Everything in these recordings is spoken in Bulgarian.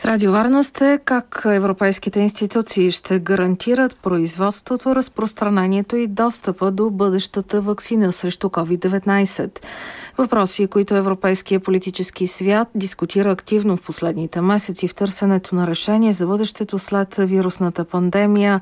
С Радио Варна сте как европейските институции ще гарантират производството, разпространението и достъпа до бъдещата вакцина срещу COVID-19. Въпроси, които европейския политически свят дискутира активно в последните месеци в търсенето на решение за бъдещето след вирусната пандемия,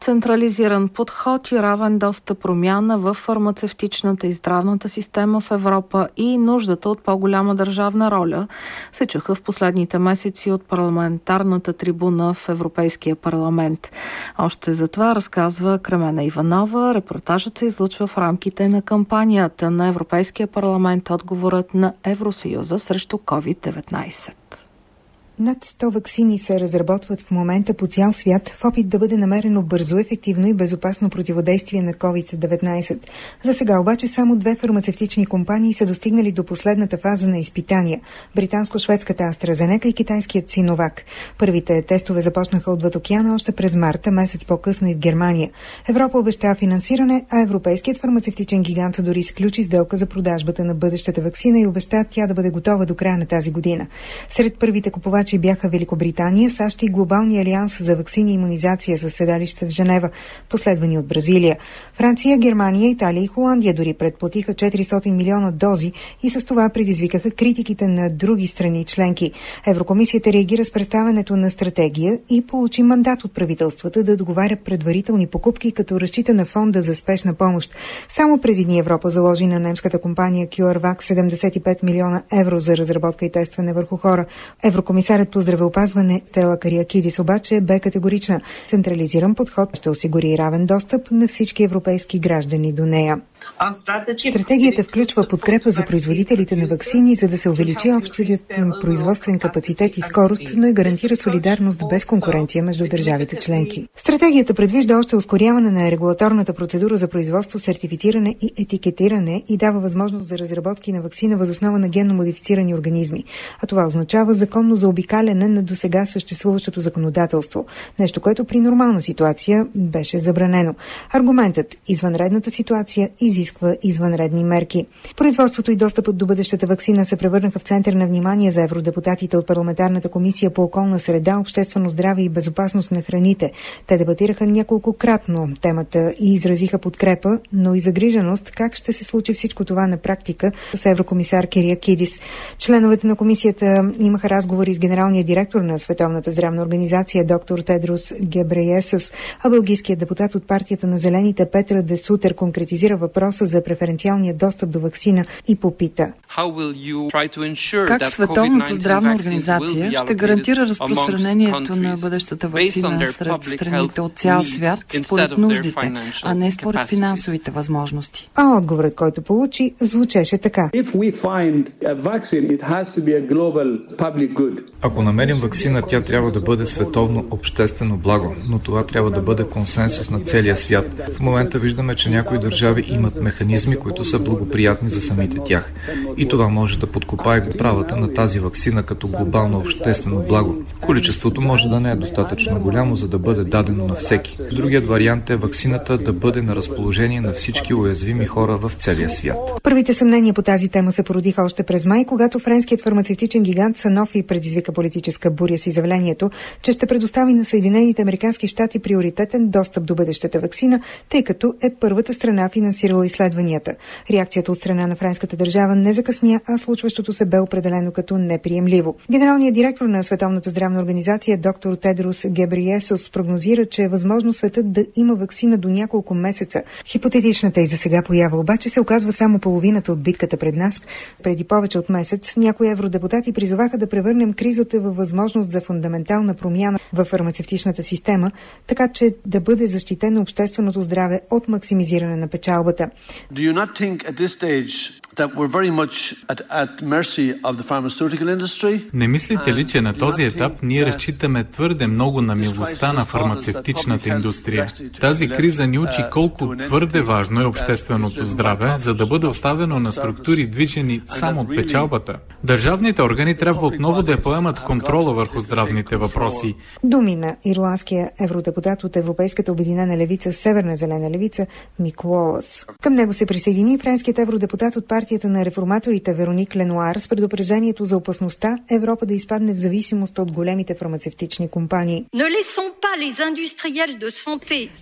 централизиран подход и равен достъп промяна в фармацевтичната и здравната система в Европа и нуждата от по-голяма държавна роля се чуха в последните месеци от парламентарната трибуна в Европейския парламент. Още за това разказва Кремена Иванова. Репортажът се излъчва в рамките на кампанията на Европейския парламент отговорът на Евросъюза срещу COVID-19. Над 100 вакцини се разработват в момента по цял свят в опит да бъде намерено бързо, ефективно и безопасно противодействие на COVID-19. За сега обаче само две фармацевтични компании са достигнали до последната фаза на изпитания – британско-шведската AstraZeneca и китайският Синовак. Първите тестове започнаха отвъд океана още през марта, месец по-късно и в Германия. Европа обеща финансиране, а европейският фармацевтичен гигант дори сключи сделка за продажбата на бъдещата вакцина и обеща тя да бъде готова до края на тази година. Сред първите купувачи че бяха Великобритания, САЩ и Глобалния алианс за вакцини и иммунизация за седалище в Женева, последвани от Бразилия. Франция, Германия, Италия и Холандия дори предплатиха 400 милиона дози и с това предизвикаха критиките на други страни членки. Еврокомисията реагира с представянето на стратегия и получи мандат от правителствата да договаря предварителни покупки, като разчита на фонда за спешна помощ. Само преди дни Европа заложи на немската компания CureVac 75 милиона евро за разработка и тестване върху хора. Еврокомисар Комисарът по здравеопазване Тела Кариакидис обаче бе категорична. Централизиран подход ще осигури равен достъп на всички европейски граждани до нея. Стратегията включва подкрепа за производителите на вакцини, за да се увеличи общият производствен капацитет и скорост, но и гарантира солидарност без конкуренция между държавите членки. Стратегията предвижда още ускоряване на регулаторната процедура за производство, сертифициране и етикетиране и дава възможност за разработки на вакцина възоснова на генно модифицирани организми. А това означава законно заобикаляне на досега съществуващото законодателство. Нещо, което при нормална ситуация беше забранено. Аргументът извънредната ситуация и изисква извънредни мерки. Производството и достъпът до бъдещата вакцина се превърнаха в център на внимание за евродепутатите от парламентарната комисия по околна среда, обществено здраве и безопасност на храните. Те дебатираха няколкократно темата и изразиха подкрепа, но и загриженост как ще се случи всичко това на практика с еврокомисар Кирия Кидис. Членовете на комисията имаха разговори с генералния директор на Световната здравна организация доктор Тедрус Гебреесус, а бългийският депутат от партията на Зелените Петра Десутер конкретизира въпрос въпроса за преференциалния достъп до вакцина и попита. Как Световната здравна организация ще гарантира разпространението на бъдещата вакцина сред страните от цял свят според нуждите, а не според финансовите възможности? А отговорът, който получи, звучеше така. Ако намерим вакцина, тя трябва да бъде световно обществено благо, но това трябва да бъде консенсус на целия свят. В момента виждаме, че някои държави имат механизми, които са благоприятни за самите тях. И това може да подкопае правата на тази вакцина като глобално обществено благо. Количеството може да не е достатъчно голямо, за да бъде дадено на всеки. Другият вариант е вакцината да бъде на разположение на всички уязвими хора в целия свят. Първите съмнения по тази тема се породиха още през май, когато френският фармацевтичен гигант Санофи предизвика политическа буря с изявлението, че ще предостави на Съединените Американски щати приоритетен достъп до бъдещата вакцина, тъй като е първата страна финансирала изследванията. Реакцията от страна на френската държава не закъсня, а случващото се бе определено като неприемливо. Генералният директор на Световната здравна организация доктор Тедрус Гебриесус прогнозира, че е възможно светът да има вакцина до няколко месеца. Хипотетичната и за сега поява обаче се оказва само половината от битката пред нас. Преди повече от месец някои евродепутати призоваха да превърнем кризата във възможност за фундаментална промяна в фармацевтичната система, така че да бъде защитено общественото здраве от максимизиране на печалбата. Do you not think at this stage Не мислите ли, че на този етап ние разчитаме твърде много на милостта на фармацевтичната индустрия? Тази криза ни учи колко твърде важно е общественото здраве, за да бъде оставено на структури движени само от печалбата. Държавните органи трябва отново да поемат контрола върху здравните въпроси. Думи на ирландския евродепутат от Европейската обединена левица Северна зелена левица Мик Уолас. Към него се присъедини френският евродепутат от партията на реформаторите Вероник Ленуар с предупреждението за опасността Европа да изпадне в зависимост от големите фармацевтични компании.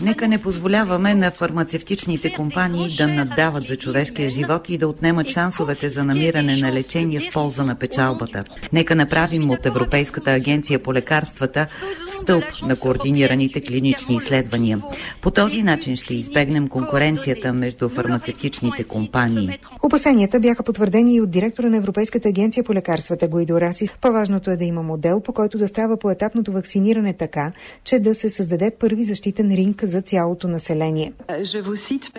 Нека не позволяваме на фармацевтичните компании да наддават за човешкия живот и да отнемат шансовете за намиране на лечение в полза на печалбата. Нека направим от Европейската агенция по лекарствата стълб на координираните клинични изследвания. По този начин ще избегнем конкуренцията между фармацевтичните компании. Опасенията бяха потвърдени и от директора на Европейската агенция по лекарствата Гуидо Раси. По-важното е да има модел, по който да става поетапното вакциниране така, че да се създаде първи защитен ринг за цялото население.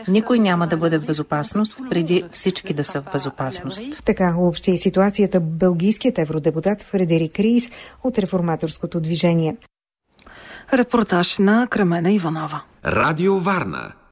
Никой няма да бъде в безопасност преди всички да са в безопасност. Така общи ситуацията бългийският евродепутат Фредерик Рис от реформаторското движение. Репортаж на Кремена Иванова. Радио Варна